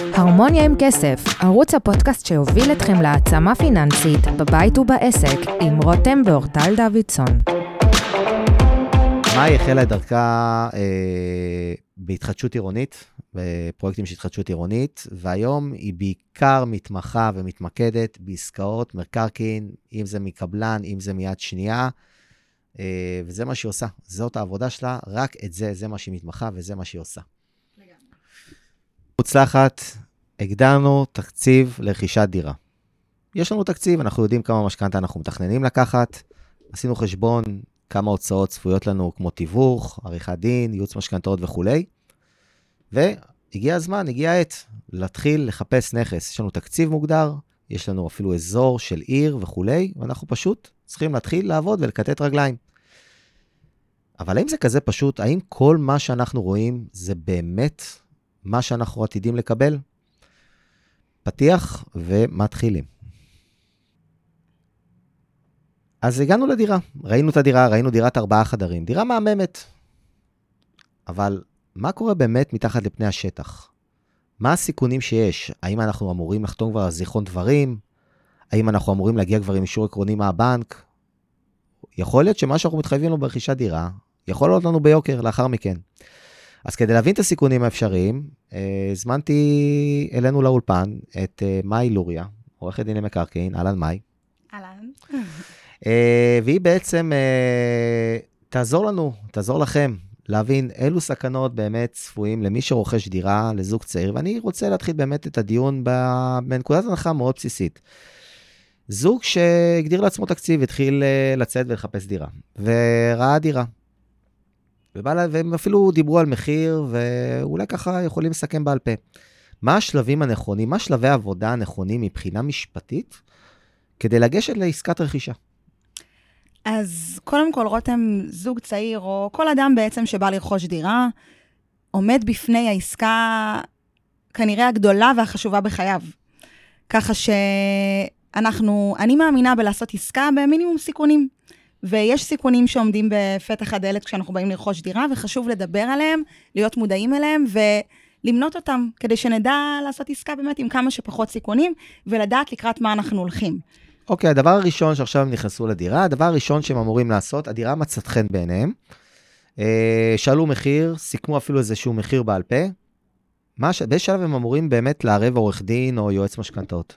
הרמוניה עם כסף, ערוץ הפודקאסט שיוביל אתכם להעצמה פיננסית בבית ובעסק עם רותם ואורטל דוידסון. מאי החלה את דרכה אה, בהתחדשות עירונית, בפרויקטים של התחדשות עירונית, והיום היא בעיקר מתמחה ומתמקדת בעסקאות מקרקעין, אם זה מקבלן, אם זה מיד שנייה, אה, וזה מה שהיא עושה. זאת העבודה שלה, רק את זה, זה מה שהיא מתמחה וזה מה שהיא עושה. מוצלחת, הגדרנו תקציב לרכישת דירה. יש לנו תקציב, אנחנו יודעים כמה משכנתה אנחנו מתכננים לקחת, עשינו חשבון כמה הוצאות צפויות לנו, כמו תיווך, עריכת דין, ייעוץ משכנתאות וכולי, והגיע הזמן, הגיע העת להתחיל לחפש נכס. יש לנו תקציב מוגדר, יש לנו אפילו אזור של עיר וכולי, ואנחנו פשוט צריכים להתחיל לעבוד ולקטט רגליים. אבל האם זה כזה פשוט? האם כל מה שאנחנו רואים זה באמת מה שאנחנו עתידים לקבל? פתיח ומתחילים. אז הגענו לדירה, ראינו את הדירה, ראינו דירת ארבעה חדרים, דירה מהממת. אבל מה קורה באמת מתחת לפני השטח? מה הסיכונים שיש? האם אנחנו אמורים לחתום כבר על זיכרון דברים? האם אנחנו אמורים להגיע כבר עם אישור עקרוני מהבנק? יכול להיות שמה שאנחנו מתחייבים לו ברכישת דירה, יכול לעלות לנו ביוקר לאחר מכן. אז כדי להבין את הסיכונים האפשריים, אה, הזמנתי אלינו לאולפן את אה, מאי לוריה, עורכת דין למקרקעין, אהלן מאי. אהלן. אה, והיא בעצם תעזור לנו, תעזור לכם, להבין אילו סכנות באמת צפויים למי שרוכש דירה לזוג צעיר, ואני רוצה להתחיל באמת את הדיון בנקודת הנחה מאוד בסיסית. זוג שהגדיר לעצמו תקציב, התחיל לצאת ולחפש דירה, וראה דירה. ובא, והם אפילו דיברו על מחיר, ואולי ככה יכולים לסכם בעל פה. מה השלבים הנכונים, מה שלבי העבודה הנכונים מבחינה משפטית, כדי לגשת לעסקת רכישה? אז קודם כל, רותם, זוג צעיר, או כל אדם בעצם שבא לרכוש דירה, עומד בפני העסקה כנראה הגדולה והחשובה בחייו. ככה שאנחנו, אני מאמינה בלעשות עסקה במינימום סיכונים. ויש סיכונים שעומדים בפתח הדלת כשאנחנו באים לרכוש דירה, וחשוב לדבר עליהם, להיות מודעים אליהם, ולמנות אותם, כדי שנדע לעשות עסקה באמת עם כמה שפחות סיכונים, ולדעת לקראת מה אנחנו הולכים. אוקיי, okay, הדבר הראשון שעכשיו הם נכנסו לדירה, הדבר הראשון שהם אמורים לעשות, הדירה מצאת חן בעיניהם. אה, שאלו מחיר, סיכמו אפילו איזשהו מחיר בעל פה. מה, באיזה שלב הם אמורים באמת לערב עורך דין או יועץ משכנתאות?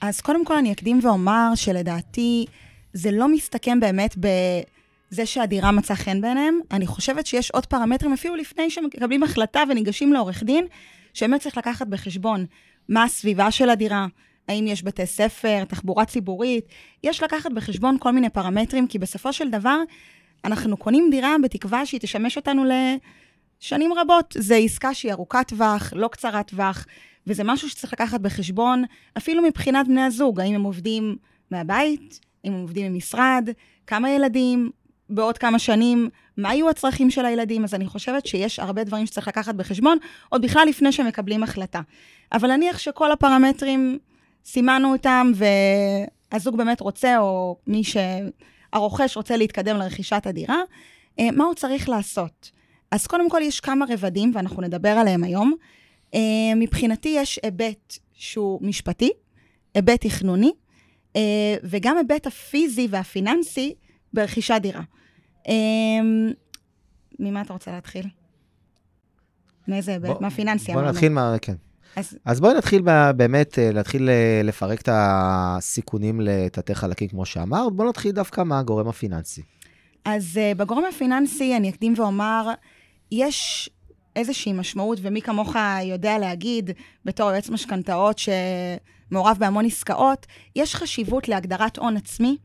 אז קודם כל אני אקדים ואומר שלדעתי, זה לא מסתכם באמת בזה שהדירה מצאה חן בעיניהם. אני חושבת שיש עוד פרמטרים, אפילו לפני שמקבלים החלטה וניגשים לעורך דין, שבאמת צריך לקחת בחשבון מה הסביבה של הדירה, האם יש בתי ספר, תחבורה ציבורית. יש לקחת בחשבון כל מיני פרמטרים, כי בסופו של דבר, אנחנו קונים דירה בתקווה שהיא תשמש אותנו לשנים רבות. זו עסקה שהיא ארוכת טווח, לא קצרת טווח, וזה משהו שצריך לקחת בחשבון, אפילו מבחינת בני הזוג, האם הם עובדים מהבית, אם הם עובדים במשרד, כמה ילדים, בעוד כמה שנים, מה יהיו הצרכים של הילדים, אז אני חושבת שיש הרבה דברים שצריך לקחת בחשבון, עוד בכלל לפני שמקבלים החלטה. אבל נניח שכל הפרמטרים, סימנו אותם, והזוג באמת רוצה, או מי שהרוכש רוצה להתקדם לרכישת הדירה, אה, מה הוא צריך לעשות? אז קודם כל יש כמה רבדים, ואנחנו נדבר עליהם היום. אה, מבחינתי יש היבט שהוא משפטי, היבט תכנוני, וגם היבט הפיזי והפיננסי ברכישת דירה. אה, ממה אתה רוצה להתחיל? מאיזה היבט? מה פיננסי? בוא נתחיל מה... כן. אז, אז בואי נתחיל באמת, אה, להתחיל לפרק את הסיכונים לתתי חלקים, כמו שאמרת. בואו נתחיל דווקא מהגורם הפיננסי. אז בגורם הפיננסי, אני אקדים ואומר, יש איזושהי משמעות, ומי כמוך יודע להגיד, בתור יועץ משכנתאות, ש... מעורב בהמון עסקאות, יש חשיבות להגדרת הון עצמי,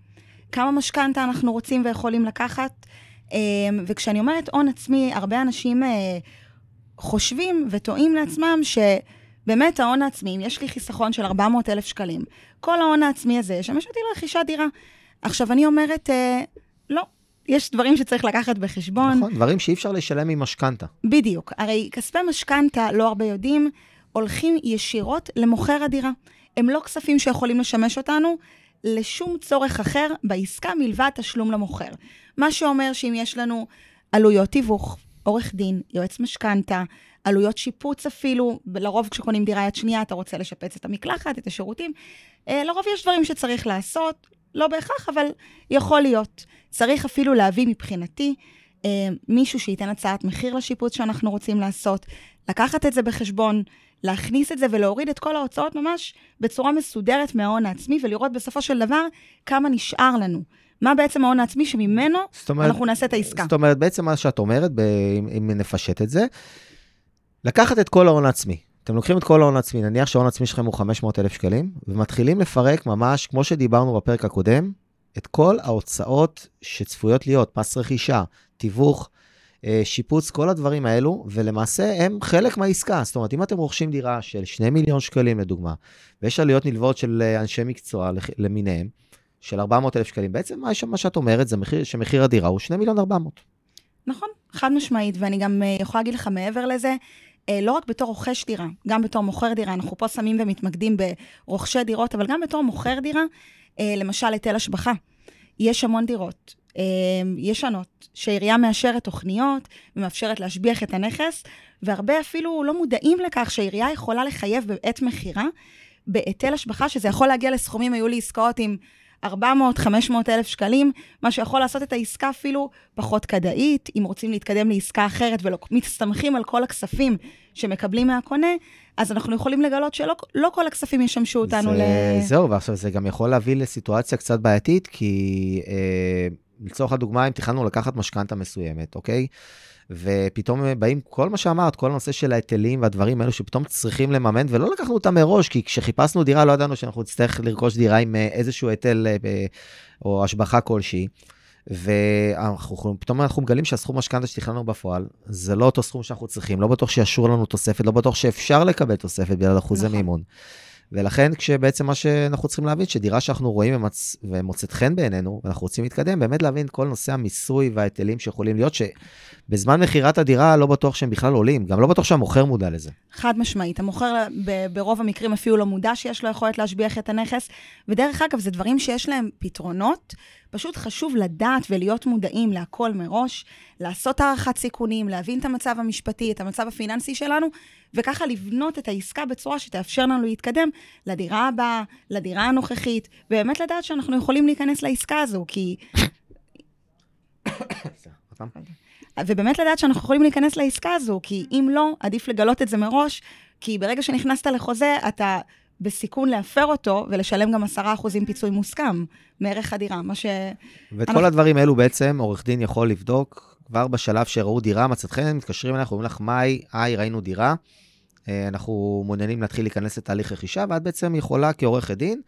כמה משכנתה אנחנו רוצים ויכולים לקחת. אמ, וכשאני אומרת הון עצמי, הרבה אנשים אה, חושבים וטועים לעצמם שבאמת ההון העצמי, אם יש לי חיסכון של 400 אלף שקלים, כל ההון העצמי הזה ישמש אותי לרכישת דירה. עכשיו, אני אומרת, אה, לא, יש דברים שצריך לקחת בחשבון. נכון, דברים שאי אפשר לשלם עם משכנתה. בדיוק. הרי כספי משכנתה, לא הרבה יודעים, הולכים ישירות למוכר הדירה. הם לא כספים שיכולים לשמש אותנו לשום צורך אחר בעסקה מלבד תשלום למוכר. מה שאומר שאם יש לנו עלויות תיווך, עורך דין, יועץ משכנתה, עלויות שיפוץ אפילו, לרוב כשקונים דירה יד שנייה, אתה רוצה לשפץ את המקלחת, את השירותים. אה, לרוב יש דברים שצריך לעשות, לא בהכרח, אבל יכול להיות. צריך אפילו להביא מבחינתי אה, מישהו שייתן הצעת מחיר לשיפוץ שאנחנו רוצים לעשות, לקחת את זה בחשבון, להכניס את זה ולהוריד את כל ההוצאות ממש בצורה מסודרת מההון העצמי, ולראות בסופו של דבר כמה נשאר לנו. מה בעצם ההון העצמי שממנו אומרת, אנחנו נעשה את העסקה. זאת אומרת, בעצם מה שאת אומרת, ב- אם, נפשט את זה, לקחת את כל ההון העצמי. אתם לוקחים את כל ההון העצמי, נניח שההון העצמי שלכם הוא 500,000 שקלים, ומתחילים לפרק ממש, כמו שדיברנו בפרק הקודם, את כל ההוצאות שצפויות להיות, מס רכישה, תיווך, שיפוץ, כל הדברים האלו, ולמעשה הם חלק מהעסקה. זאת אומרת, אם אתם רוכשים דירה של 2 מיליון שקלים, לדוגמה, ויש עלויות נלוות של אה, אנשי מקצוע למיניהם, של 400 אלף שקלים, בעצם מה, מה שאת אומרת זה מחיר, שמחיר הדירה הוא 2 מיליון 400. נכון, חד משמעית, ואני גם אה, יכולה להגיד לך מעבר לזה, לא רק בתור רוכש דירה, גם בתור מוכר דירה, אנחנו פה שמים ומתמקדים ברוכשי דירות, אבל גם בתור מוכר דירה, למשל היטל השבחה. יש המון דירות ישנות, שהעירייה מאשרת תוכניות ומאפשרת להשביח את הנכס, והרבה אפילו לא מודעים לכך שהעירייה יכולה לחייב בעת מכירה בהיטל השבחה, שזה יכול להגיע לסכומים, היו לי עסקאות עם 400-500 אלף שקלים, מה שיכול לעשות את העסקה אפילו פחות כדאית, אם רוצים להתקדם לעסקה אחרת ומסתמכים על כל הכספים שמקבלים מהקונה, אז אנחנו יכולים לגלות שלא לא כל הכספים ישמשו אותנו זה, ל... זהו, ועכשיו זה גם יכול להביא לסיטואציה קצת בעייתית, כי אה, לצורך הדוגמה, אם תכננו לקחת משכנתה מסוימת, אוקיי? ופתאום באים, כל מה שאמרת, כל הנושא של ההיטלים והדברים האלו שפתאום צריכים לממן, ולא לקחנו אותם מראש, כי כשחיפשנו דירה לא ידענו שאנחנו נצטרך לרכוש דירה עם אה, איזשהו היטל אה, או השבחה כלשהי. ופתאום אנחנו מגלים שהסכום משכנתה שתכננו בפועל, זה לא אותו סכום שאנחנו צריכים, לא בטוח שישור לנו תוספת, לא בטוח שאפשר לקבל תוספת בגלל אחוזי נכון. מימון. ולכן כשבעצם מה שאנחנו צריכים להבין, שדירה שאנחנו רואים ומצ... ומוצאת חן בעינינו, ואנחנו רוצים להתקדם, באמת להבין כל נושא המיסוי וההיטלים שיכולים להיות, שבזמן מכירת הדירה לא בטוח שהם בכלל עולים, גם לא בטוח שהמוכר מודע לזה. חד משמעית, המוכר ברוב המקרים אפילו לא מודע שיש לו יכולת להשביח את הנכס, ודרך אגב, זה דברים שיש להם פתרונות. פשוט חשוב לדעת ולהיות מודעים להכל מראש, לעשות הערכת סיכונים, להבין את המצב המשפטי, את המצב הפיננסי שלנו, וככה לבנות את העסקה בצורה שתאפשר לנו להתקדם לדירה הבאה, לדירה הנוכחית, ובאמת לדעת שאנחנו יכולים להיכנס לעסקה הזו, כי... ובאמת לדעת שאנחנו יכולים להיכנס לעסקה הזו, כי אם לא, עדיף לגלות את זה מראש, כי ברגע שנכנסת לחוזה, אתה בסיכון להפר אותו ולשלם גם 10% פיצוי מוסכם מערך הדירה, מה ש... ואת אנחנו... כל הדברים האלו בעצם עורך דין יכול לבדוק כבר בשלב שראו דירה, מצאת חן, מתקשרים אליך, אומרים לך, מאי, היי, ראינו דירה, אה, אנחנו מעוניינים להתחיל להיכנס לתהליך רכישה, ואת בעצם יכולה כעורכת דין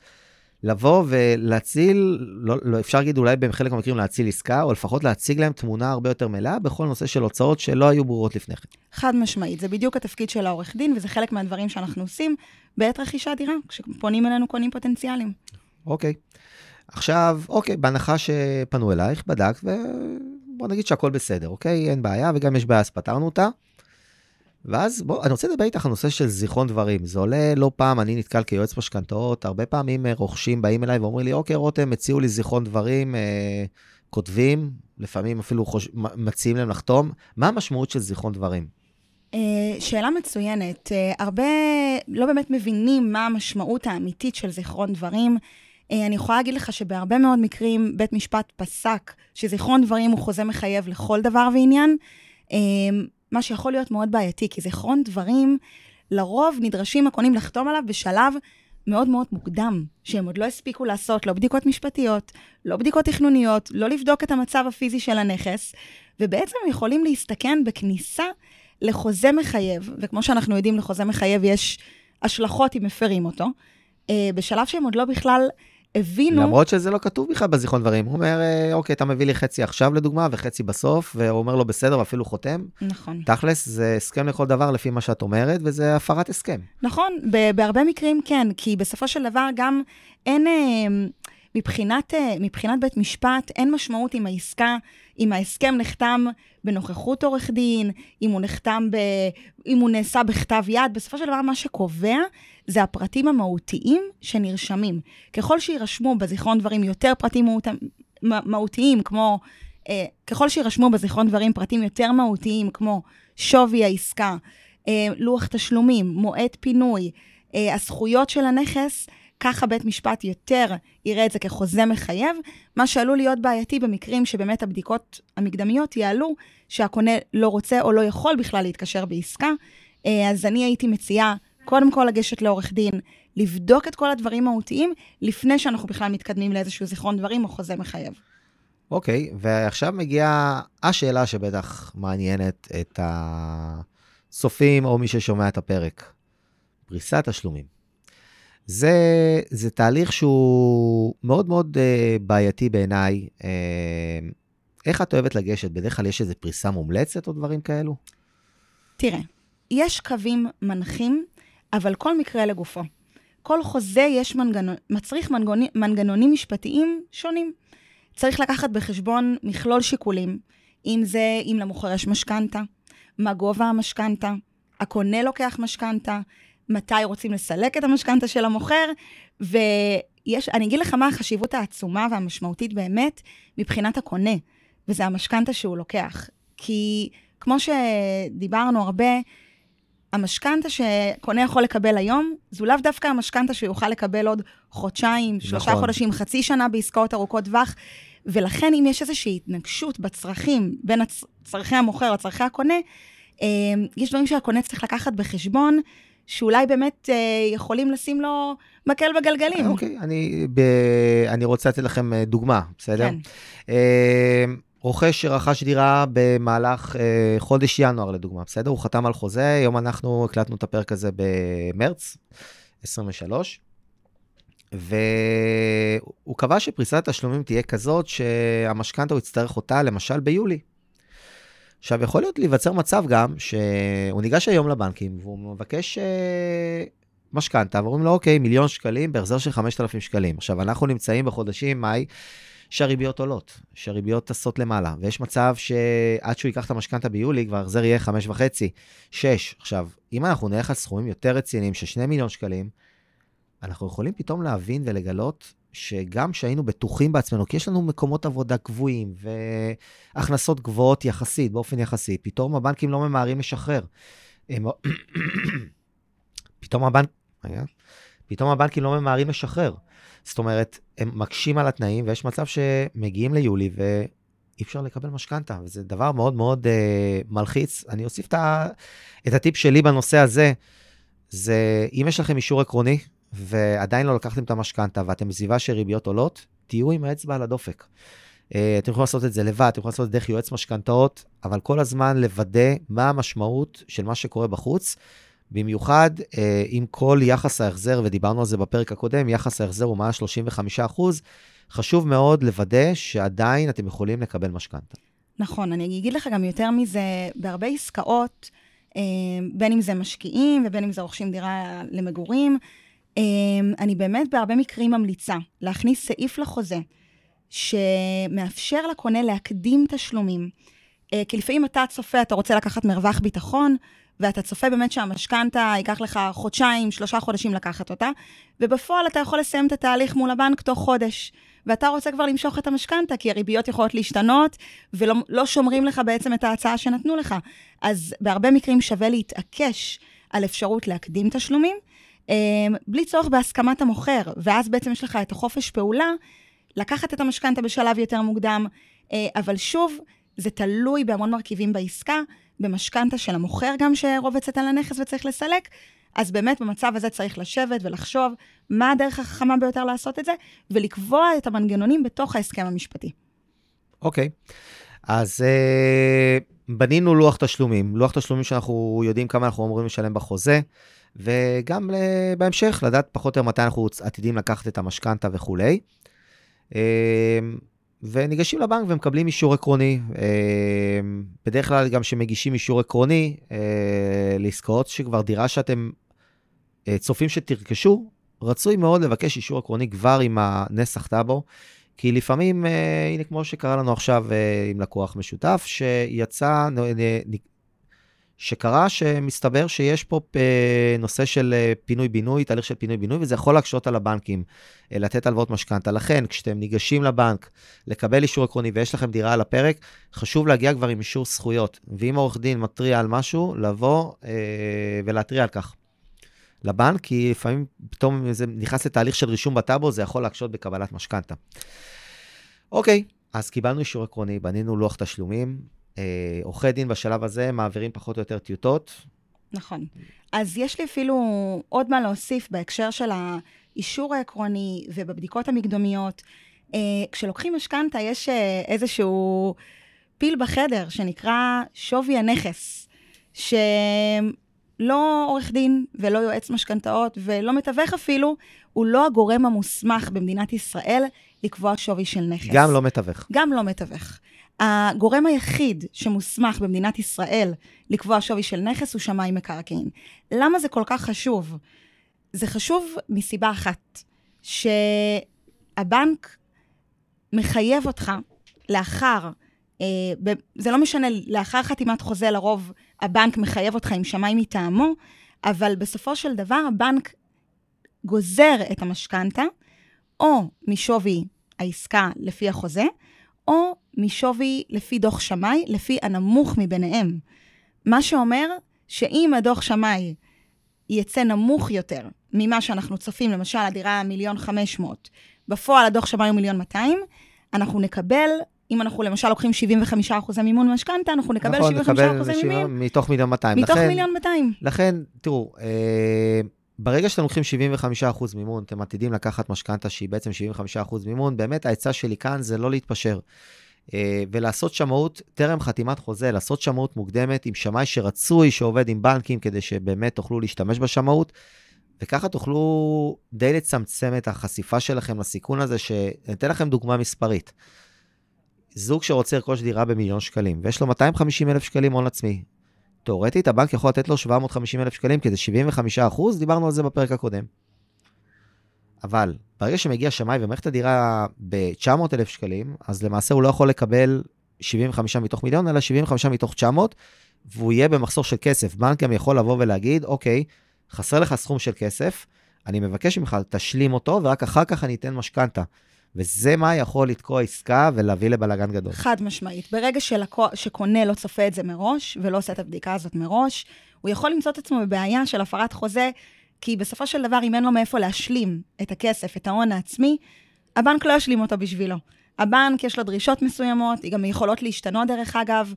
לבוא ולהציל, לא, לא, אפשר להגיד אולי בחלק מהמקרים להציל עסקה, או לפחות להציג להם תמונה הרבה יותר מלאה בכל נושא של הוצאות שלא היו ברורות לפני כן. חד משמעית, זה בדיוק התפקיד של העורך דין, וזה חלק מהדברים שאנחנו עושים בעת רכישת דירה, כשפונים אלינו קונים פוטנציאליים. אוקיי. עכשיו, אוקיי, בהנחה שפנו אלייך, בדקת, ובוא נגיד שהכל בסדר, אוקיי? אין בעיה, וגם יש בעיה, אז פתרנו אותה. ואז בוא, אני רוצה לדבר איתך על נושא של זיכרון דברים. זה עולה לא פעם, אני נתקל כיועץ משכנתאות, הרבה פעמים אה, רוכשים באים אליי ואומרים לי, אוקיי, רותם, הציעו לי זיכרון דברים, אה, כותבים, לפעמים אפילו חוש... מציעים להם לחתום. מה המשמעות של זיכרון דברים? אה, שאלה מצוינת. אה, הרבה לא באמת מבינים מה המשמעות האמיתית של זיכרון דברים. אני יכולה להגיד לך שבהרבה מאוד מקרים בית משפט פסק שזיכרון דברים הוא חוזה מחייב לכל דבר ועניין. מה שיכול להיות מאוד בעייתי, כי זיכרון דברים, לרוב נדרשים הקונים לחתום עליו בשלב מאוד מאוד מוקדם, שהם עוד לא הספיקו לעשות לא בדיקות משפטיות, לא בדיקות תכנוניות, לא לבדוק את המצב הפיזי של הנכס, ובעצם הם יכולים להסתכן בכניסה לחוזה מחייב, וכמו שאנחנו יודעים, לחוזה מחייב יש השלכות אם מפרים אותו, אה, בשלב שהם עוד לא בכלל הבינו... למרות שזה לא כתוב בכלל בזיכרון דברים. הוא אומר, אה, אוקיי, אתה מביא לי חצי עכשיו לדוגמה, וחצי בסוף, והוא אומר לו, בסדר, ואפילו חותם. נכון. תכלס, זה הסכם לכל דבר לפי מה שאת אומרת, וזה הפרת הסכם. נכון, בהרבה מקרים כן, כי בסופו של דבר גם אין... אה, מבחינת, אה, מבחינת בית משפט, אין משמעות אם העסקה, אם ההסכם נחתם בנוכחות עורך דין, אם הוא נחתם ב... אם הוא נעשה בכתב יד, בסופו של דבר מה שקובע זה הפרטים המהותיים שנרשמים. ככל שיירשמו בזיכרון דברים יותר פרטים מהות... מהותיים, כמו... אה, ככל שיירשמו בזיכרון דברים פרטים יותר מהותיים, כמו שווי העסקה, אה, לוח תשלומים, מועד פינוי, אה, הזכויות של הנכס, ככה בית משפט יותר יראה את זה כחוזה מחייב, מה שעלול להיות בעייתי במקרים שבאמת הבדיקות המקדמיות יעלו שהקונה לא רוצה או לא יכול בכלל להתקשר בעסקה. אה, אז אני הייתי מציעה קודם כל לגשת לעורך דין, לבדוק את כל הדברים המהותיים, לפני שאנחנו בכלל מתקדמים לאיזשהו זיכרון דברים או חוזה מחייב. אוקיי, ועכשיו מגיעה השאלה שבטח מעניינת את הצופים או מי ששומע את הפרק. פריסת תשלומים. זה, זה תהליך שהוא מאוד מאוד uh, בעייתי בעיניי. Uh, איך את אוהבת לגשת? בדרך כלל יש איזו פריסה מומלצת או דברים כאלו? תראה, יש קווים מנחים, אבל כל מקרה לגופו. כל חוזה יש מנגנון, מצריך מנגנונים, מנגנונים משפטיים שונים. צריך לקחת בחשבון מכלול שיקולים, אם זה אם למוכר יש משכנתה, מה גובה המשכנתה, הקונה לוקח משכנתה, מתי רוצים לסלק את המשכנתה של המוכר, ויש, אני אגיד לך מה החשיבות העצומה והמשמעותית באמת מבחינת הקונה, וזה המשכנתה שהוא לוקח. כי כמו שדיברנו הרבה, המשכנתה שקונה יכול לקבל היום, זו לאו דווקא המשכנתה שהוא יוכל לקבל עוד חודשיים, שלושה נכון. חודשים, חצי שנה בעסקאות ארוכות טווח. ולכן, אם יש איזושהי התנגשות בצרכים בין הצ... צרכי המוכר לצרכי הקונה, אה, יש דברים שהקונה צריך לקחת בחשבון, שאולי באמת אה, יכולים לשים לו מקל בגלגלים. אוקיי, אני, ב... אני רוצה לתת לכם אה, דוגמה, בסדר? כן. רוכש שרכש דירה במהלך אה, חודש ינואר, לדוגמה, בסדר? הוא חתם על חוזה, היום אנחנו הקלטנו את הפרק הזה במרץ 23, והוא קבע שפריסת התשלומים תהיה כזאת שהמשכנתה הוא יצטרך אותה, למשל, ביולי. עכשיו, יכול להיות להיווצר מצב גם שהוא ניגש היום לבנקים והוא מבקש אה, משכנתה, ואומרים לו, אוקיי, מיליון שקלים בהחזר של 5,000 שקלים. עכשיו, אנחנו נמצאים בחודשים מאי, שהריביות עולות, שהריביות טסות למעלה, ויש מצב שעד שהוא ייקח את המשכנתה ביולי, כבר ההחזר יהיה 5.5, 6. עכשיו, אם אנחנו נלך על סכומים יותר רציניים של 2 מיליון שקלים, אנחנו יכולים פתאום להבין ולגלות שגם כשהיינו בטוחים בעצמנו, כי יש לנו מקומות עבודה קבועים והכנסות גבוהות יחסית, באופן יחסי, פתאום הבנקים לא ממהרים לשחרר. הם... פתאום הבנק... פתאום הבנקים לא ממהרים לשחרר. זאת אומרת, הם מקשים על התנאים, ויש מצב שמגיעים ליולי ואי אפשר לקבל משכנתה, וזה דבר מאוד מאוד uh, מלחיץ. אני אוסיף את, ה... את הטיפ שלי בנושא הזה, זה אם יש לכם אישור עקרוני, ועדיין לא לקחתם את המשכנתה, ואתם בסביבה של ריביות עולות, תהיו עם האצבע על הדופק. Uh, אתם יכולים לעשות את זה לבד, אתם יכולים לעשות את זה דרך יועץ משכנתאות, אבל כל הזמן לוודא מה המשמעות של מה שקורה בחוץ, במיוחד אה, עם כל יחס ההחזר, ודיברנו על זה בפרק הקודם, יחס ההחזר הוא מעל 35 חשוב מאוד לוודא שעדיין אתם יכולים לקבל משכנתה. נכון, אני אגיד לך גם יותר מזה, בהרבה עסקאות, אה, בין אם זה משקיעים ובין אם זה רוכשים דירה למגורים, אה, אני באמת בהרבה מקרים ממליצה להכניס סעיף לחוזה שמאפשר לקונה להקדים תשלומים. אה, כי לפעמים אתה צופה, אתה רוצה לקחת מרווח ביטחון, ואתה צופה באמת שהמשכנתה ייקח לך חודשיים, שלושה חודשים לקחת אותה, ובפועל אתה יכול לסיים את התהליך מול הבנק תוך חודש. ואתה רוצה כבר למשוך את המשכנתה, כי הריביות יכולות להשתנות, ולא לא שומרים לך בעצם את ההצעה שנתנו לך. אז בהרבה מקרים שווה להתעקש על אפשרות להקדים תשלומים, אמ, בלי צורך בהסכמת המוכר, ואז בעצם יש לך את החופש פעולה לקחת את המשכנתה בשלב יותר מוקדם, אה, אבל שוב, זה תלוי בהמון מרכיבים בעסקה, במשכנתה של המוכר גם שרובצת על הנכס וצריך לסלק, אז באמת במצב הזה צריך לשבת ולחשוב מה הדרך החכמה ביותר לעשות את זה, ולקבוע את המנגנונים בתוך ההסכם המשפטי. אוקיי, okay. אז uh, בנינו לוח תשלומים, לוח תשלומים שאנחנו יודעים כמה אנחנו אמורים לשלם בחוזה, וגם uh, בהמשך לדעת פחות או יותר מתי אנחנו עתידים לקחת את המשכנתה וכולי. Uh, וניגשים לבנק ומקבלים אישור עקרוני. אה, בדרך כלל גם כשמגישים אישור עקרוני אה, לעסקאות שכבר דירה שאתם אה, צופים שתרכשו, רצוי מאוד לבקש אישור עקרוני כבר עם הנסח טאבו, כי לפעמים, הנה כמו שקרה לנו עכשיו עם לקוח משותף, שיצא, שקרה שמסתבר שיש פה אה, נושא של אה, פינוי-בינוי, תהליך של פינוי-בינוי, וזה יכול להקשות על הבנקים אה, לתת הלוואות משכנתה. לכן, כשאתם ניגשים לבנק לקבל אישור עקרוני ויש לכם דירה על הפרק, חשוב להגיע כבר עם אישור זכויות. ואם עורך דין מתריע על משהו, לבוא אה, ולהתריע על כך. לבנק, כי לפעמים פתאום זה נכנס לתהליך של רישום בטאבו, זה יכול להקשות בקבלת משכנתה. אוקיי, אז קיבלנו אישור עקרוני, בנינו לוח תשלומים. אה, עורכי דין בשלב הזה מעבירים פחות או יותר טיוטות. נכון. אז יש לי אפילו עוד מה להוסיף בהקשר של האישור העקרוני ובבדיקות המקדומיות. אה, כשלוקחים משכנתה, יש אה, איזשהו פיל בחדר שנקרא שווי הנכס, שלא עורך דין ולא יועץ משכנתאות ולא מתווך אפילו, הוא לא הגורם המוסמך במדינת ישראל לקבוע שווי של נכס. גם לא מתווך. גם לא מתווך. הגורם היחיד שמוסמך במדינת ישראל לקבוע שווי של נכס הוא שמאי מקרקעין. למה זה כל כך חשוב? זה חשוב מסיבה אחת, שהבנק מחייב אותך לאחר, אה, זה לא משנה, לאחר חתימת חוזה לרוב הבנק מחייב אותך עם שמאי מטעמו, אבל בסופו של דבר הבנק גוזר את המשכנתה, או משווי העסקה לפי החוזה, או משווי לפי דוח שמאי, לפי הנמוך מביניהם. מה שאומר שאם הדוח שמאי יצא נמוך יותר ממה שאנחנו צופים, למשל הדירה מיליון חמש מאות, בפועל הדוח שמאי הוא מיליון מאתיים, אנחנו נקבל, אם אנחנו למשל לוקחים 75% מימון משכנתה, אנחנו נקבל נכון, 75% מימון. מתוך מיליון מאתיים. מתוך לכן, מיליון מאתיים. לכן, תראו, אה, ברגע שאתם לוקחים 75% מימון, אתם עתידים לקחת משכנתה שהיא בעצם 75% מימון, באמת העצה שלי כאן זה לא להתפשר. אה, ולעשות שמאות טרם חתימת חוזה, לעשות שמאות מוקדמת עם שמאי שרצוי שעובד עם בנקים כדי שבאמת תוכלו להשתמש בשמאות, וככה תוכלו די לצמצם את החשיפה שלכם לסיכון הזה, שאני אתן לכם דוגמה מספרית. זוג שרוצה לרכוש דירה במיליון שקלים, ויש לו 250 אלף שקלים הון עצמי. תאורטית, הבנק יכול לתת לו 750 אלף שקלים, כי זה 75 אחוז, דיברנו על זה בפרק הקודם. אבל ברגע שמגיע שמאי ומערכת הדירה ב-900,000 שקלים, אז למעשה הוא לא יכול לקבל 75 מתוך מיליון, אלא 75 מתוך 900, והוא יהיה במחסור של כסף. בנק גם יכול לבוא ולהגיד, אוקיי, חסר לך סכום של כסף, אני מבקש ממך, תשלים אותו, ורק אחר כך אני אתן משכנתה. וזה מה יכול לתקוע עסקה ולהביא לבלאגן גדול. חד משמעית. ברגע שלקו, שקונה לא צופה את זה מראש, ולא עושה את הבדיקה הזאת מראש, הוא יכול למצוא את עצמו בבעיה של הפרת חוזה כי בסופו של דבר, אם אין לו מאיפה להשלים את הכסף, את ההון העצמי, הבנק לא ישלים אותו בשבילו. הבנק, יש לו דרישות מסוימות, גם יכולות להשתנות דרך אגב.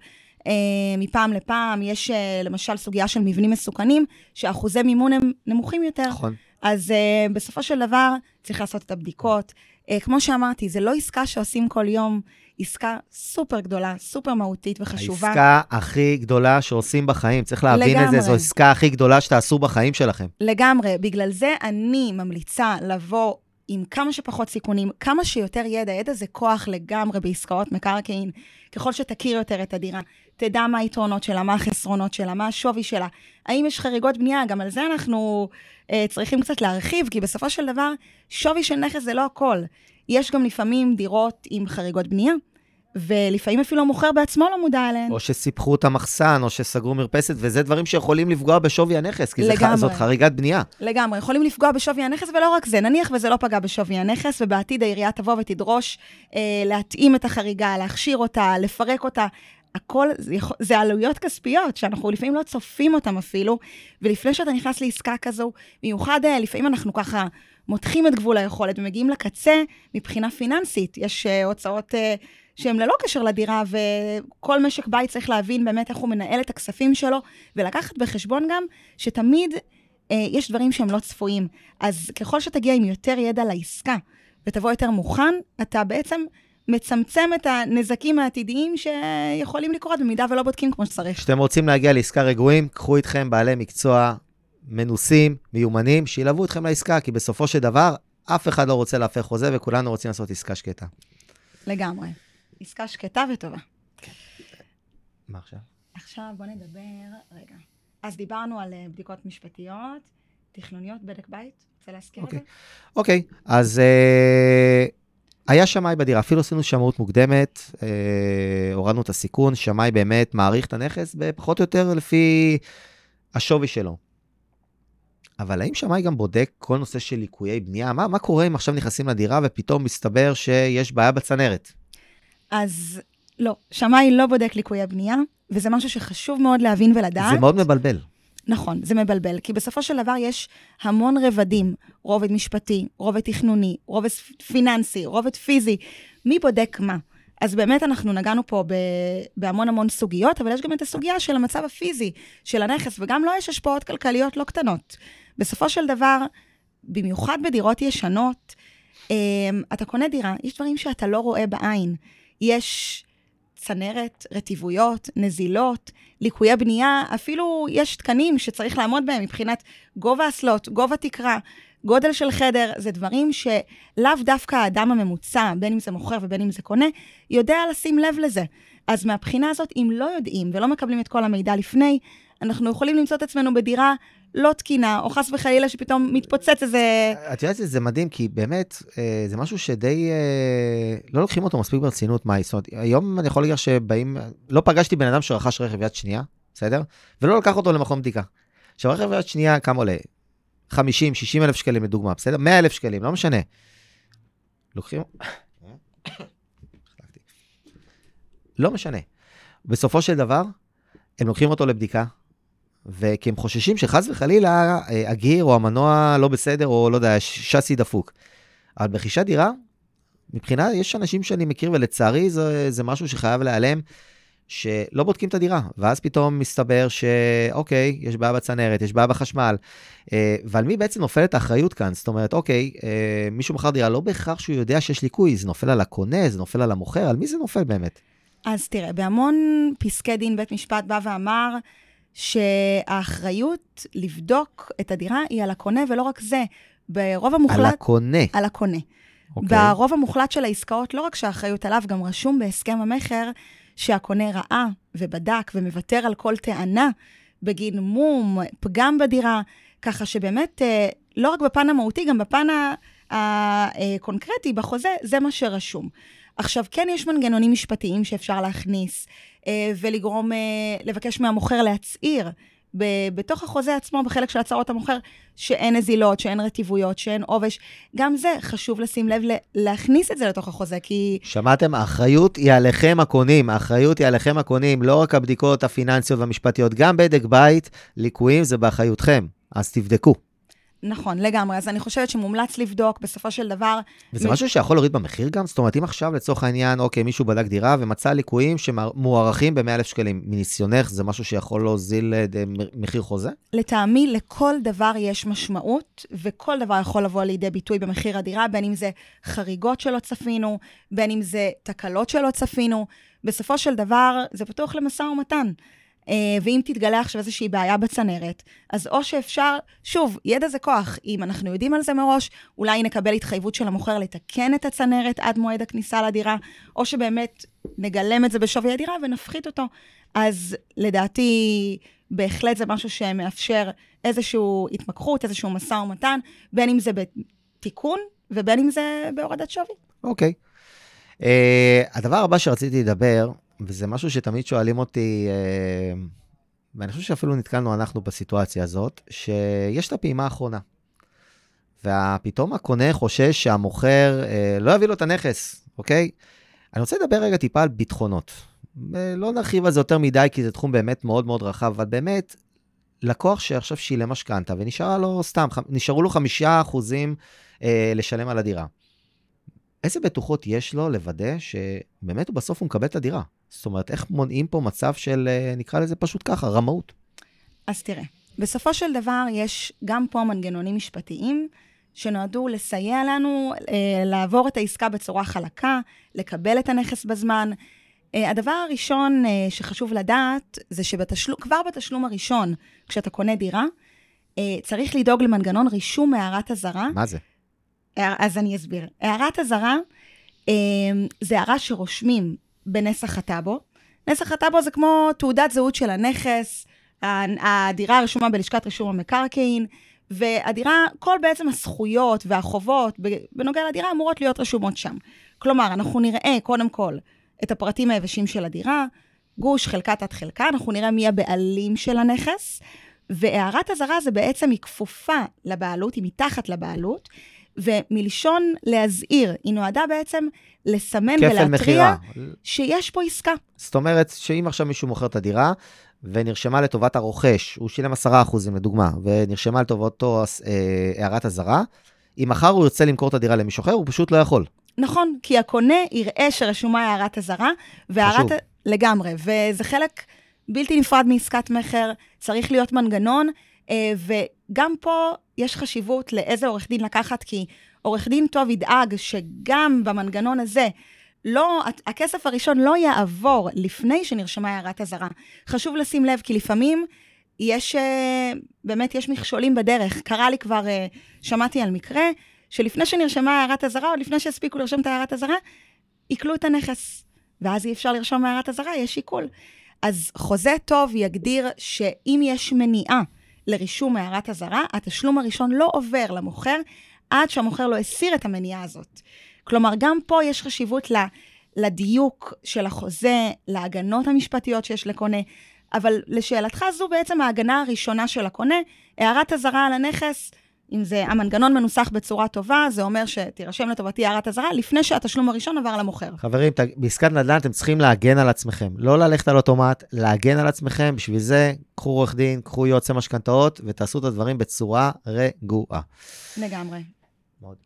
אה, מפעם לפעם, יש אה, למשל סוגיה של מבנים מסוכנים, שאחוזי מימון הם נמוכים יותר. נכון. אז אה, בסופו של דבר, צריך לעשות את הבדיקות. אה, כמו שאמרתי, זה לא עסקה שעושים כל יום. עסקה סופר גדולה, סופר מהותית וחשובה. העסקה הכי גדולה שעושים בחיים, צריך להבין לגמרי. את זה, זו העסקה הכי גדולה שתעשו בחיים שלכם. לגמרי, בגלל זה אני ממליצה לבוא עם כמה שפחות סיכונים, כמה שיותר ידע, ידע זה כוח לגמרי בעסקאות מקרקעין. ככל שתכיר יותר את הדירה, תדע מה היתרונות שלה, מה החסרונות שלה, מה השווי שלה. האם יש חריגות בנייה? גם על זה אנחנו אה, צריכים קצת להרחיב, כי בסופו של דבר, שווי של נכס זה לא הכל. יש גם לפעמים דירות עם חריגות בנייה, ולפעמים אפילו המוכר בעצמו לא מודע אליהן. או שסיפחו את המחסן, או שסגרו מרפסת, וזה דברים שיכולים לפגוע בשווי הנכס, כי לגמרי. זאת חריגת בנייה. לגמרי, יכולים לפגוע בשווי הנכס, ולא רק זה, נניח וזה לא פגע בשווי הנכס, ובעתיד העירייה תבוא ותדרוש אה, להתאים את החריגה, להכשיר אותה, לפרק אותה. הכל, זה, זה עלויות כספיות, שאנחנו לפעמים לא צופים אותן אפילו, ולפני שאתה נכנס לעסקה כזו, במיוחד אה, לפעמים אנחנו ככה מותחים את גבול היכולת ומגיעים לקצה מבחינה פיננסית. יש uh, הוצאות uh, שהן ללא קשר לדירה, וכל משק בית צריך להבין באמת איך הוא מנהל את הכספים שלו, ולקחת בחשבון גם שתמיד uh, יש דברים שהם לא צפויים. אז ככל שתגיע עם יותר ידע לעסקה, ותבוא יותר מוכן, אתה בעצם מצמצם את הנזקים העתידיים שיכולים לקרות במידה ולא בודקים כמו שצריך. כשאתם רוצים להגיע לעסקה רגועים, קחו איתכם בעלי מקצוע מנוסים, מיומנים, שילוו אתכם לעסקה, כי בסופו של דבר, אף אחד לא רוצה להפר חוזה וכולנו רוצים לעשות עסקה שקטה. לגמרי. עסקה שקטה וטובה. מה עכשיו? עכשיו בוא נדבר, רגע. אז דיברנו על אה, בדיקות משפטיות, תכנוניות, בדק בית, רוצה להזכיר okay. את אוקיי. זה? אוקיי, אז uh, היה שמאי בדירה, אפילו עשינו שמאות מוקדמת, אה, הורדנו את הסיכון, שמאי באמת מעריך את הנכס בפחות או יותר לפי השווי שלו. אבל האם שמאי גם בודק כל נושא של ליקויי בנייה? מה, מה קורה אם עכשיו נכנסים לדירה ופתאום מסתבר שיש בעיה בצנרת? אז לא, שמאי לא בודק ליקויי בנייה, וזה משהו שחשוב מאוד להבין ולדעת. זה מאוד מבלבל. נכון, זה מבלבל, כי בסופו של דבר יש המון רבדים, רובד משפטי, רובד תכנוני, רובד פיננסי, רובד פיזי. מי בודק מה? אז באמת אנחנו נגענו פה בהמון המון סוגיות, אבל יש גם את הסוגיה של המצב הפיזי של הנכס, וגם לו לא יש השפעות כלכליות לא קטנות. בסופו של דבר, במיוחד בדירות ישנות, אמ, אתה קונה דירה, יש דברים שאתה לא רואה בעין. יש צנרת, רטיבויות, נזילות, ליקויי בנייה, אפילו יש תקנים שצריך לעמוד בהם מבחינת גובה אסלות, גובה תקרה, גודל של חדר, זה דברים שלאו דווקא האדם הממוצע, בין אם זה מוכר ובין אם זה קונה, יודע לשים לב לזה. אז מהבחינה הזאת, אם לא יודעים ולא מקבלים את כל המידע לפני, אנחנו יכולים למצוא את עצמנו בדירה לא תקינה, או חס וחלילה שפתאום מתפוצץ איזה... את יודעת, זה מדהים, כי באמת, אה, זה משהו שדי... אה, לא לוקחים אותו מספיק ברצינות, מה, זאת אומרת, היום אני יכול להגיד שבאים... לא פגשתי בן אדם שרכש רכב יד שנייה, בסדר? ולא לקח אותו למכון בדיקה. עכשיו, רכב יד שנייה, כמה עולה? 50, 60 אלף שקלים לדוגמה, בסדר? 100 אלף שקלים, לא משנה. לוקחים... לא משנה. בסופו של דבר, הם לוקחים אותו לבדיקה, וכי הם חוששים שחס וחלילה אה, הגיר או המנוע לא בסדר, או לא יודע, שסי דפוק. אבל ברכישת דירה, מבחינה, יש אנשים שאני מכיר, ולצערי זה, זה משהו שחייב להיעלם, שלא בודקים את הדירה, ואז פתאום מסתבר שאוקיי, יש בעיה בצנרת, יש בעיה בחשמל, אה, ועל מי בעצם נופלת האחריות כאן? זאת אומרת, אוקיי, אה, מישהו מכר דירה, לא בהכרח שהוא יודע שיש ליקוי, זה נופל על הקונה, זה נופל על המוכר, על מי זה נופל באמת? אז תראה, בהמון פסקי דין בית משפט בא ואמר, שהאחריות לבדוק את הדירה היא על הקונה, ולא רק זה, ברוב המוחלט... על הקונה. על הקונה. Okay. אוקיי. ברוב המוחלט של העסקאות, לא רק שהאחריות עליו, גם רשום בהסכם המכר שהקונה ראה ובדק ומוותר על כל טענה בגין מום, פגם בדירה, ככה שבאמת, אה, לא רק בפן המהותי, גם בפן הקונקרטי, בחוזה, זה מה שרשום. עכשיו, כן יש מנגנונים משפטיים שאפשר להכניס, ולגרום, אה, לבקש מהמוכר להצהיר בתוך החוזה עצמו, בחלק של הצהרות המוכר, שאין נזילות, שאין רטיבויות, שאין עובש. גם זה חשוב לשים לב, להכניס את זה לתוך החוזה, כי... שמעתם? האחריות היא עליכם הקונים. האחריות היא עליכם הקונים, לא רק הבדיקות הפיננסיות והמשפטיות. גם בדק בית, ליקויים זה באחריותכם, אז תבדקו. נכון, לגמרי. אז אני חושבת שמומלץ לבדוק, בסופו של דבר... וזה מ... משהו שיכול להוריד במחיר גם? זאת אומרת, אם עכשיו, לצורך העניין, אוקיי, מישהו בדק דירה ומצא ליקויים שמוערכים ב-100,000 שקלים, מניסיונך, זה משהו שיכול להוזיל אה, מחיר חוזה? לטעמי, לכל דבר יש משמעות, וכל דבר יכול לבוא לידי ביטוי במחיר הדירה, בין אם זה חריגות שלא צפינו, בין אם זה תקלות שלא צפינו. בסופו של דבר, זה פתוח למשא ומתן. אה, ואם תתגלה עכשיו איזושהי בעיה בצנרת, אז או שאפשר, שוב, ידע זה כוח. אם אנחנו יודעים על זה מראש, אולי נקבל התחייבות של המוכר לתקן את הצנרת עד מועד הכניסה לדירה, או שבאמת נגלם את זה בשווי הדירה ונפחית אותו. אז לדעתי, בהחלט זה משהו שמאפשר איזושהי התמקחות, איזשהו משא ומתן, בין אם זה בתיקון ובין אם זה בהורדת שווי. אוקיי. Okay. Uh, הדבר הבא שרציתי לדבר, וזה משהו שתמיד שואלים אותי, אה, ואני חושב שאפילו נתקלנו אנחנו בסיטואציה הזאת, שיש את הפעימה האחרונה. ופתאום הקונה חושש שהמוכר אה, לא יביא לו את הנכס, אוקיי? אני רוצה לדבר רגע טיפה על ביטחונות. אה, לא נרחיב על זה יותר מדי, כי זה תחום באמת מאוד מאוד רחב, אבל באמת, לקוח שעכשיו שילם משכנתה, ונשארו לו סתם, נשארו לו חמישה אחוזים אה, לשלם על הדירה. איזה בטוחות יש לו לוודא שבאמת הוא בסוף הוא מקבל את הדירה? זאת אומרת, איך מונעים פה מצב של, אה, נקרא לזה פשוט ככה, רמאות? אז תראה, בסופו של דבר יש גם פה מנגנונים משפטיים שנועדו לסייע לנו אה, לעבור את העסקה בצורה חלקה, לקבל את הנכס בזמן. אה, הדבר הראשון אה, שחשוב לדעת זה שכבר בתשלום הראשון, כשאתה קונה דירה, אה, צריך לדאוג למנגנון רישום הערת אזהרה. מה זה? אז אני אסביר. הערת אזהרה אה, זה הערה שרושמים בנסח הטאבו. נסח הטאבו זה כמו תעודת זהות של הנכס, הדירה הרשומה בלשכת רישום המקרקעין, והדירה, כל בעצם הזכויות והחובות בנוגע לדירה אמורות להיות רשומות שם. כלומר, אנחנו נראה קודם כל את הפרטים היבשים של הדירה, גוש, חלקה, תת חלקה, אנחנו נראה מי הבעלים של הנכס, והערת אזהרה זה בעצם היא כפופה לבעלות, היא מתחת לבעלות, ומלשון להזהיר, היא נועדה בעצם לסמן ולהתריע מחירה. שיש פה עסקה. זאת אומרת, שאם עכשיו מישהו מוכר את הדירה, ונרשמה לטובת הרוכש, הוא שילם 10% לדוגמה, ונרשמה לטובתו אה, הערת אזהרה, אם מחר הוא ירצה למכור את הדירה למישהו אחר, הוא פשוט לא יכול. נכון, כי הקונה יראה שרשומה הערת אזהרה, והערת... חשוב. לגמרי, וזה חלק בלתי נפרד מעסקת מכר, צריך להיות מנגנון, אה, וגם פה יש חשיבות לאיזה עורך דין לקחת, כי עורך דין טוב ידאג שגם במנגנון הזה, לא, הכסף הראשון לא יעבור לפני שנרשמה הערת אזהרה. חשוב לשים לב, כי לפעמים יש, אה, באמת יש מכשולים בדרך. קרה לי כבר, אה, שמעתי על מקרה, שלפני שנרשמה הערת אזהרה, או לפני שהספיקו לרשום את הערת אזהרה, עיקלו את הנכס. ואז אי אפשר לרשום הערת אזהרה, יש עיקול. אז חוזה טוב יגדיר שאם יש מניעה לרישום הערת אזהרה, התשלום הראשון לא עובר למוכר עד שהמוכר לא הסיר את המניעה הזאת. כלומר, גם פה יש חשיבות לדיוק של החוזה, להגנות המשפטיות שיש לקונה, אבל לשאלתך, זו בעצם ההגנה הראשונה של הקונה, הערת אזהרה על הנכס, אם זה המנגנון מנוסח בצורה טובה, זה אומר שתירשם לטובתי הערת אזהרה לפני שהתשלום הראשון עבר למוכר. חברים, בעסקת נדל"ן אתם צריכים להגן על עצמכם. לא ללכת על אוטומט, להגן על עצמכם. בשביל זה, קחו עורך דין, קחו יועצי משכנתאות, ותעשו את הדברים בצורה רגועה. לגמרי. מאוד.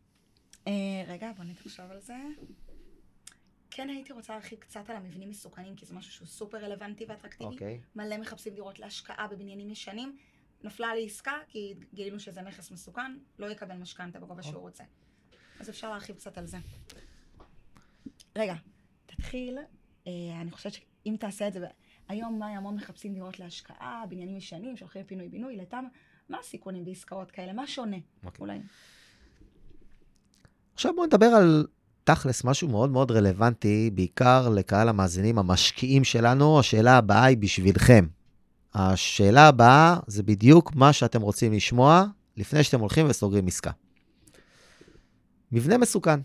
אה, רגע, בוא נתחשב על זה. כן הייתי רוצה להרחיב קצת על המבנים מסוכנים, כי זה משהו שהוא סופר רלוונטי ואטרקטיבי. אוקיי. מלא מחפשים דירות להשקעה בבניינים ישנים. נפלה לי עסקה, כי גילינו שזה נכס מסוכן, לא יקבל משכנתה בגובה שהוא רוצה. אז אפשר להרחיב קצת על זה. רגע, תתחיל, אה, אני חושבת שאם תעשה את זה, היום מה המון מחפשים דירות להשקעה, בניינים ישנים, שהולכים לפינוי-בינוי, לתם, מה הסיכונים בעסקאות כאלה? מה שונה? Okay. אוקיי. אולי. עכשיו בואו נדבר על תכלס, משהו מאוד מאוד רלוונטי, בעיקר לקהל המאזינים המשקיעים שלנו. השאלה הבאה היא בשבילכם. השאלה הבאה זה בדיוק מה שאתם רוצים לשמוע לפני שאתם הולכים וסוגרים עסקה. מבנה מסוכן.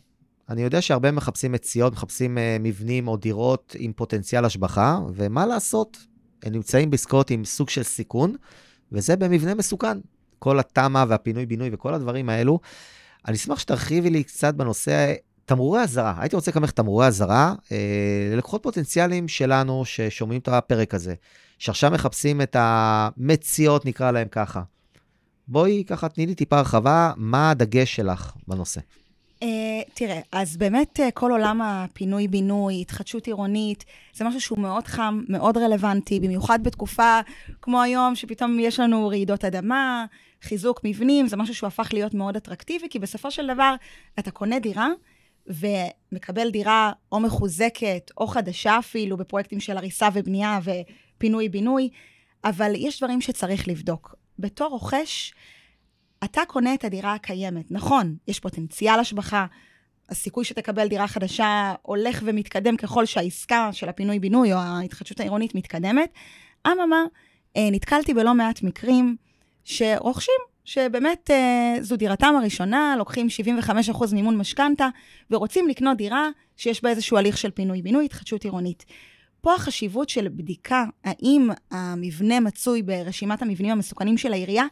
אני יודע שהרבה מחפשים מציאות, מחפשים uh, מבנים או דירות עם פוטנציאל השבחה, ומה לעשות? הם נמצאים בעסקאות עם סוג של סיכון, וזה במבנה מסוכן. כל התמ"א והפינוי-בינוי וכל הדברים האלו. אני אשמח שתרחיבי לי קצת בנושא תמרורי אזהרה. הייתי רוצה לקבל תמרורי אזהרה אה, ללקוחות פוטנציאליים שלנו ששומעים את הפרק הזה. שעכשיו מחפשים את המציאות, נקרא להם ככה. בואי ככה תני לי טיפה הרחבה, מה הדגש שלך בנושא? Uh, תראה, אז באמת uh, כל עולם הפינוי-בינוי, התחדשות עירונית, זה משהו שהוא מאוד חם, מאוד רלוונטי, במיוחד בתקופה כמו היום, שפתאום יש לנו רעידות אדמה, חיזוק מבנים, זה משהו שהוא הפך להיות מאוד אטרקטיבי, כי בסופו של דבר אתה קונה דירה, ומקבל דירה או מחוזקת, או חדשה אפילו, בפרויקטים של הריסה ובנייה, ו... פינוי-בינוי, אבל יש דברים שצריך לבדוק. בתור רוכש, אתה קונה את הדירה הקיימת. נכון, יש פוטנציאל השבחה, הסיכוי שתקבל דירה חדשה הולך ומתקדם ככל שהעסקה של הפינוי-בינוי או ההתחדשות העירונית מתקדמת. אממה, אה, נתקלתי בלא מעט מקרים שרוכשים, שבאמת אה, זו דירתם הראשונה, לוקחים 75% מימון משכנתה, ורוצים לקנות דירה שיש בה איזשהו הליך של פינוי-בינוי, התחדשות עירונית. פה החשיבות של בדיקה האם המבנה מצוי ברשימת המבנים המסוכנים של העירייה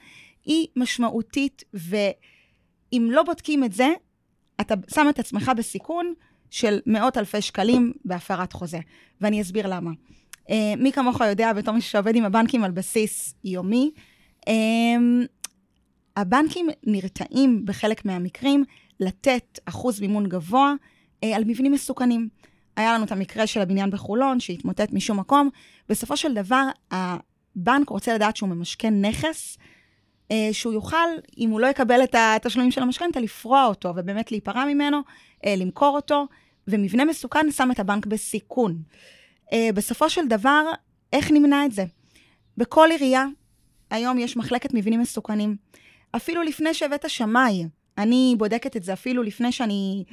היא משמעותית, ואם לא בודקים את זה, אתה שם את עצמך בסיכון של מאות אלפי שקלים בהפרת חוזה. ואני אסביר למה. Uh, מי כמוך יודע, בתור מי שעובד עם הבנקים על בסיס יומי, uh, הבנקים נרתעים בחלק מהמקרים לתת אחוז מימון גבוה uh, על מבנים מסוכנים. היה לנו את המקרה של הבניין בחולון, שהתמוטט משום מקום. בסופו של דבר, הבנק רוצה לדעת שהוא ממשכן נכס, אה, שהוא יוכל, אם הוא לא יקבל את התשלומים של המשכנתה, לפרוע אותו, ובאמת להיפרע ממנו, אה, למכור אותו, ומבנה מסוכן שם את הבנק בסיכון. אה, בסופו של דבר, איך נמנע את זה? בכל עירייה, היום יש מחלקת מבנים מסוכנים. אפילו לפני שהבאת שמאי, אני בודקת את זה אפילו לפני שאני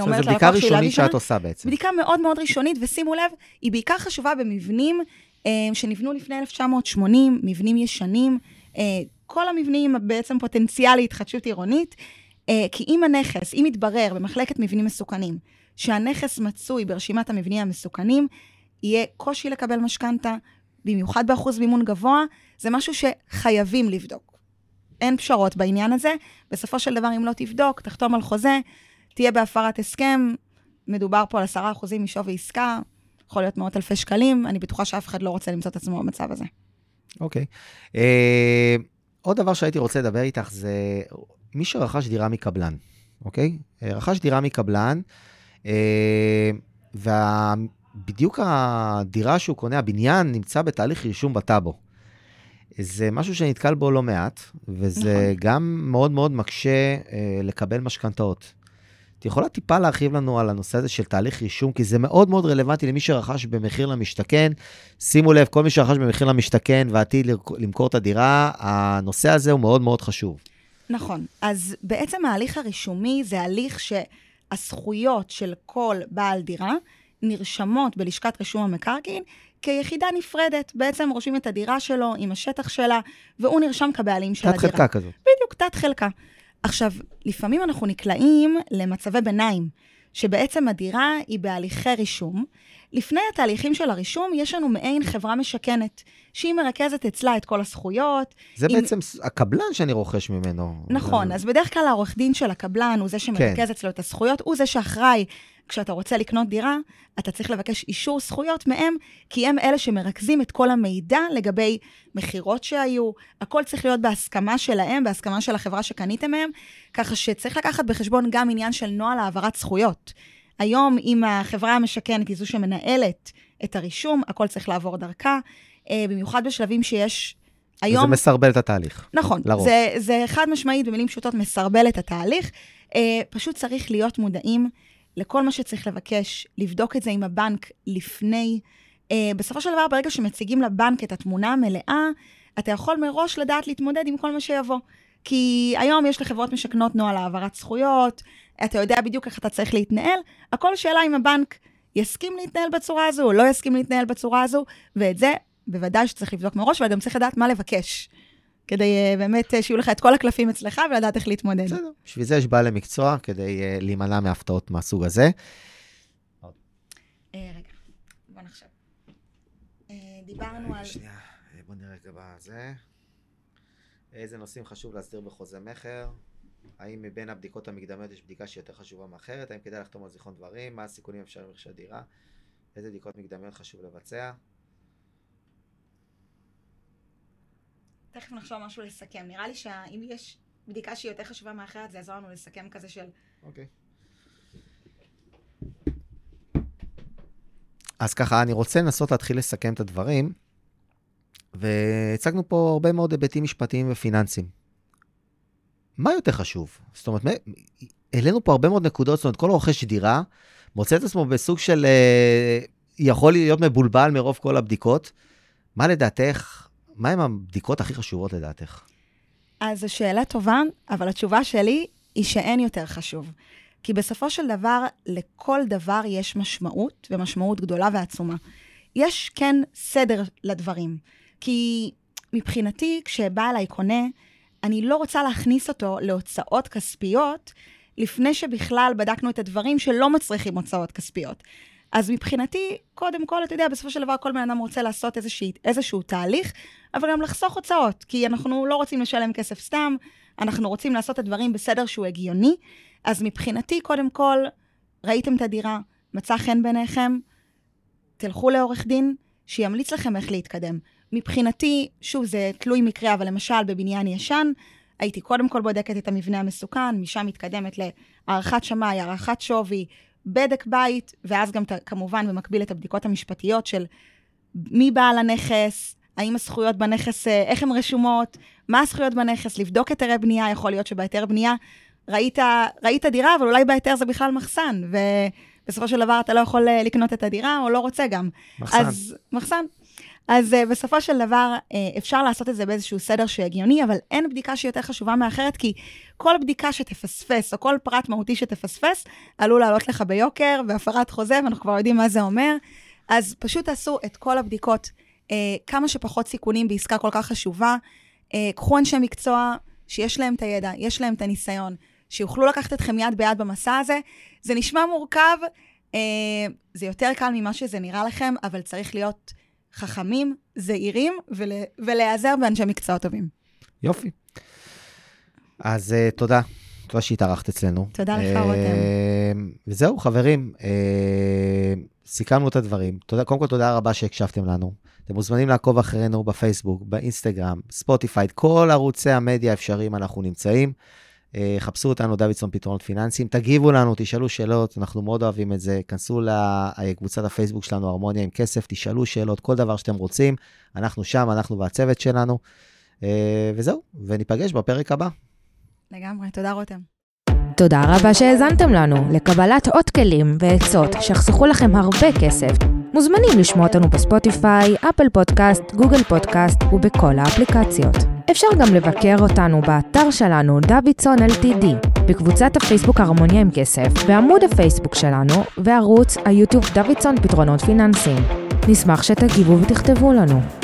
אומרת ללקוח. זו בדיקה ראשונית שאת עושה בעצם. בדיקה מאוד מאוד ראשונית, ושימו לב, היא בעיקר חשובה במבנים אה, שנבנו לפני 1980, מבנים ישנים, אה, כל המבנים בעצם פוטנציאל להתחדשות עירונית, אה, כי אם הנכס, אם יתברר במחלקת מבנים מסוכנים, שהנכס מצוי ברשימת המבנים המסוכנים, יהיה קושי לקבל משכנתה, במיוחד באחוז מימון גבוה, זה משהו שחייבים לבדוק. אין פשרות בעניין הזה. בסופו של דבר, אם לא תבדוק, תחתום על חוזה, תהיה בהפרת הסכם, מדובר פה על 10% משווי עסקה, יכול להיות מאות אלפי שקלים, אני בטוחה שאף אחד לא רוצה למצוא את עצמו במצב הזה. אוקיי. Okay. אה, uh, עוד דבר שהייתי רוצה לדבר איתך זה מי שרכש דירה מקבלן, אוקיי? Okay? אה, רכש דירה מקבלן, uh, ובדיוק הדירה שהוא קונה, הבניין, נמצא בתהליך רישום בטאבו. זה משהו שנתקל בו לא מעט, וזה נכון. גם מאוד מאוד מקשה uh, לקבל משכנתאות. את יכולה טיפה להרחיב לנו על הנושא הזה של תהליך רישום, כי זה מאוד מאוד רלוונטי למי שרכש במחיר למשתכן. שימו לב, כל מי שרכש במחיר למשתכן ועתיד למכור את הדירה, הנושא הזה הוא מאוד מאוד חשוב. נכון. אז בעצם ההליך הרישומי זה הליך שהזכויות של כל בעל דירה נרשמות בלשכת רישום המקרקעין כיחידה נפרדת. בעצם רושמים את הדירה שלו עם השטח שלה, והוא נרשם כבעלים של הדירה. תת חלקה כזאת. בדיוק, תת חלקה. עכשיו, לפעמים אנחנו נקלעים למצבי ביניים, שבעצם הדירה היא בהליכי רישום. לפני התהליכים של הרישום, יש לנו מעין חברה משכנת, שהיא מרכזת אצלה את כל הזכויות. זה עם... בעצם הקבלן שאני רוכש ממנו. נכון, זה... אז בדרך כלל העורך דין של הקבלן הוא זה שמרכז כן. אצלו את הזכויות, הוא זה שאחראי כשאתה רוצה לקנות דירה, אתה צריך לבקש אישור זכויות מהם, כי הם אלה שמרכזים את כל המידע לגבי מכירות שהיו. הכל צריך להיות בהסכמה שלהם, בהסכמה של החברה שקניתם מהם, ככה שצריך לקחת בחשבון גם עניין של נוהל העברת זכויות. היום, אם החברה המשכנת היא זו שמנהלת את הרישום, הכל צריך לעבור דרכה, אה, במיוחד בשלבים שיש היום... וזה מסרבל את התהליך. נכון. לרוב. זה, זה חד משמעית, במילים פשוטות, מסרבל את התהליך. אה, פשוט צריך להיות מודעים לכל מה שצריך לבקש, לבדוק את זה עם הבנק לפני. Uh, בסופו של דבר, ברגע שמציגים לבנק את התמונה המלאה, אתה יכול מראש לדעת להתמודד עם כל מה שיבוא. כי היום יש לחברות משכנות נוהל העברת זכויות, אתה יודע בדיוק איך אתה צריך להתנהל, הכל שאלה אם הבנק יסכים להתנהל בצורה הזו או לא יסכים להתנהל בצורה הזו, ואת זה בוודאי שצריך לבדוק מראש, וגם צריך לדעת מה לבקש. כדי uh, באמת uh, שיהיו לך את כל הקלפים אצלך ולדעת איך להתמודד. בסדר, בשביל זה יש בעלי מקצוע, כדי uh, להימנע מהפתעות מהסוג הזה. רגע, בוא נחשב. דיברנו על... שנייה, בוא נראה רגע בזה. איזה נושאים חשוב להסדיר בחוזה מכר? האם מבין הבדיקות המקדמיות יש בדיקה שהיא יותר חשובה מאחרת? האם כדאי לחתום על זיכרון דברים? מה הסיכונים אפשריים לרכישת דירה? איזה בדיקות מקדמיות חשוב לבצע? תכף נחשוב משהו לסכם. נראה לי שאם יש בדיקה שהיא יותר חשובה מאחרת, זה יעזור לנו לסכם כזה של... אוקיי. אז ככה, אני רוצה לנסות להתחיל לסכם את הדברים, והצגנו פה הרבה מאוד היבטים משפטיים ופיננסיים. מה יותר חשוב? זאת אומרת, העלינו פה הרבה מאוד נקודות, זאת אומרת, כל רוכש דירה מוצא את עצמו בסוג של... אה, יכול להיות מבולבל מרוב כל הבדיקות. מה לדעתך מהן הבדיקות הכי חשובות לדעתך? אז זו שאלה טובה, אבל התשובה שלי היא שאין יותר חשוב. כי בסופו של דבר, לכל דבר יש משמעות, ומשמעות גדולה ועצומה. יש כן סדר לדברים. כי מבחינתי, כשבא אליי קונה, אני לא רוצה להכניס אותו להוצאות כספיות, לפני שבכלל בדקנו את הדברים שלא מצריכים הוצאות כספיות. אז מבחינתי, קודם כל, אתה יודע, בסופו של דבר כל בן אדם רוצה לעשות איזושהי, איזשהו תהליך, אבל גם לחסוך הוצאות, כי אנחנו לא רוצים לשלם כסף סתם, אנחנו רוצים לעשות את הדברים בסדר שהוא הגיוני. אז מבחינתי, קודם כל, ראיתם את הדירה, מצא חן בעיניכם, תלכו לעורך דין, שימליץ לכם איך להתקדם. מבחינתי, שוב, זה תלוי מקרה, אבל למשל בבניין ישן, הייתי קודם כל בודקת את המבנה המסוכן, משם מתקדמת להערכת שמאי, הערכת שווי, בדק בית, ואז גם כמובן במקביל את הבדיקות המשפטיות של מי בעל הנכס, האם הזכויות בנכס, אה, איך הן רשומות, מה הזכויות בנכס, לבדוק היתרי בנייה, יכול להיות שבהיתר בנייה ראית, ראית דירה, אבל אולי בהיתר זה בכלל מחסן, ובסופו של דבר אתה לא יכול אה, לקנות את הדירה, או לא רוצה גם. מחסן. אז, מחסן. אז uh, בסופו של דבר, uh, אפשר לעשות את זה באיזשהו סדר שהגיוני, אבל אין בדיקה שהיא יותר חשובה מאחרת, כי כל בדיקה שתפספס, או כל פרט מהותי שתפספס, עלול לעלות לך ביוקר, והפרת חוזה, ואנחנו כבר יודעים מה זה אומר. אז פשוט תעשו את כל הבדיקות, uh, כמה שפחות סיכונים בעסקה כל כך חשובה. אה, קחו אנשי מקצוע שיש להם את הידע, יש להם את הניסיון, שיוכלו לקחת אתכם יד ביד במסע הזה. זה נשמע מורכב, אה, זה יותר קל ממה שזה נראה לכם, אבל צריך להיות חכמים, זהירים, ול, ולהיעזר באנשי מקצוע טובים. יופי. אז uh, תודה. תודה שהתארחת אצלנו. תודה לך, uh, רותם. וזהו, חברים, uh, סיכמנו את הדברים. תודה, קודם כל, תודה רבה שהקשבתם לנו. אתם מוזמנים לעקוב אחרינו בפייסבוק, באינסטגרם, ספוטיפיי, כל ערוצי המדיה האפשריים אנחנו נמצאים. אה, חפשו אותנו, דוידסון פתרונות פיננסיים, תגיבו לנו, תשאלו שאלות, אנחנו מאוד אוהבים את זה. כנסו לקבוצת הפייסבוק שלנו, הרמוניה עם כסף, תשאלו שאלות, כל דבר שאתם רוצים. אנחנו שם, אנחנו והצוות שלנו. אה, וזהו, וניפגש בפרק הבא. לגמרי, תודה רותם. תודה רבה שהאזנתם לנו. לקבלת עוד כלים ועצות שיחסכו לכם הרבה כסף, מוזמנים לשמוע אותנו בספוטיפיי, אפל פודקאסט, גוגל פודקאסט ובכל האפליקציות. אפשר גם לבקר אותנו באתר שלנו דוידסון LTD, בקבוצת הפייסבוק הרמוניה עם כסף, בעמוד הפייסבוק שלנו וערוץ היוטיוב דוידסון פתרונות פיננסיים. נשמח שתגיבו ותכתבו לנו.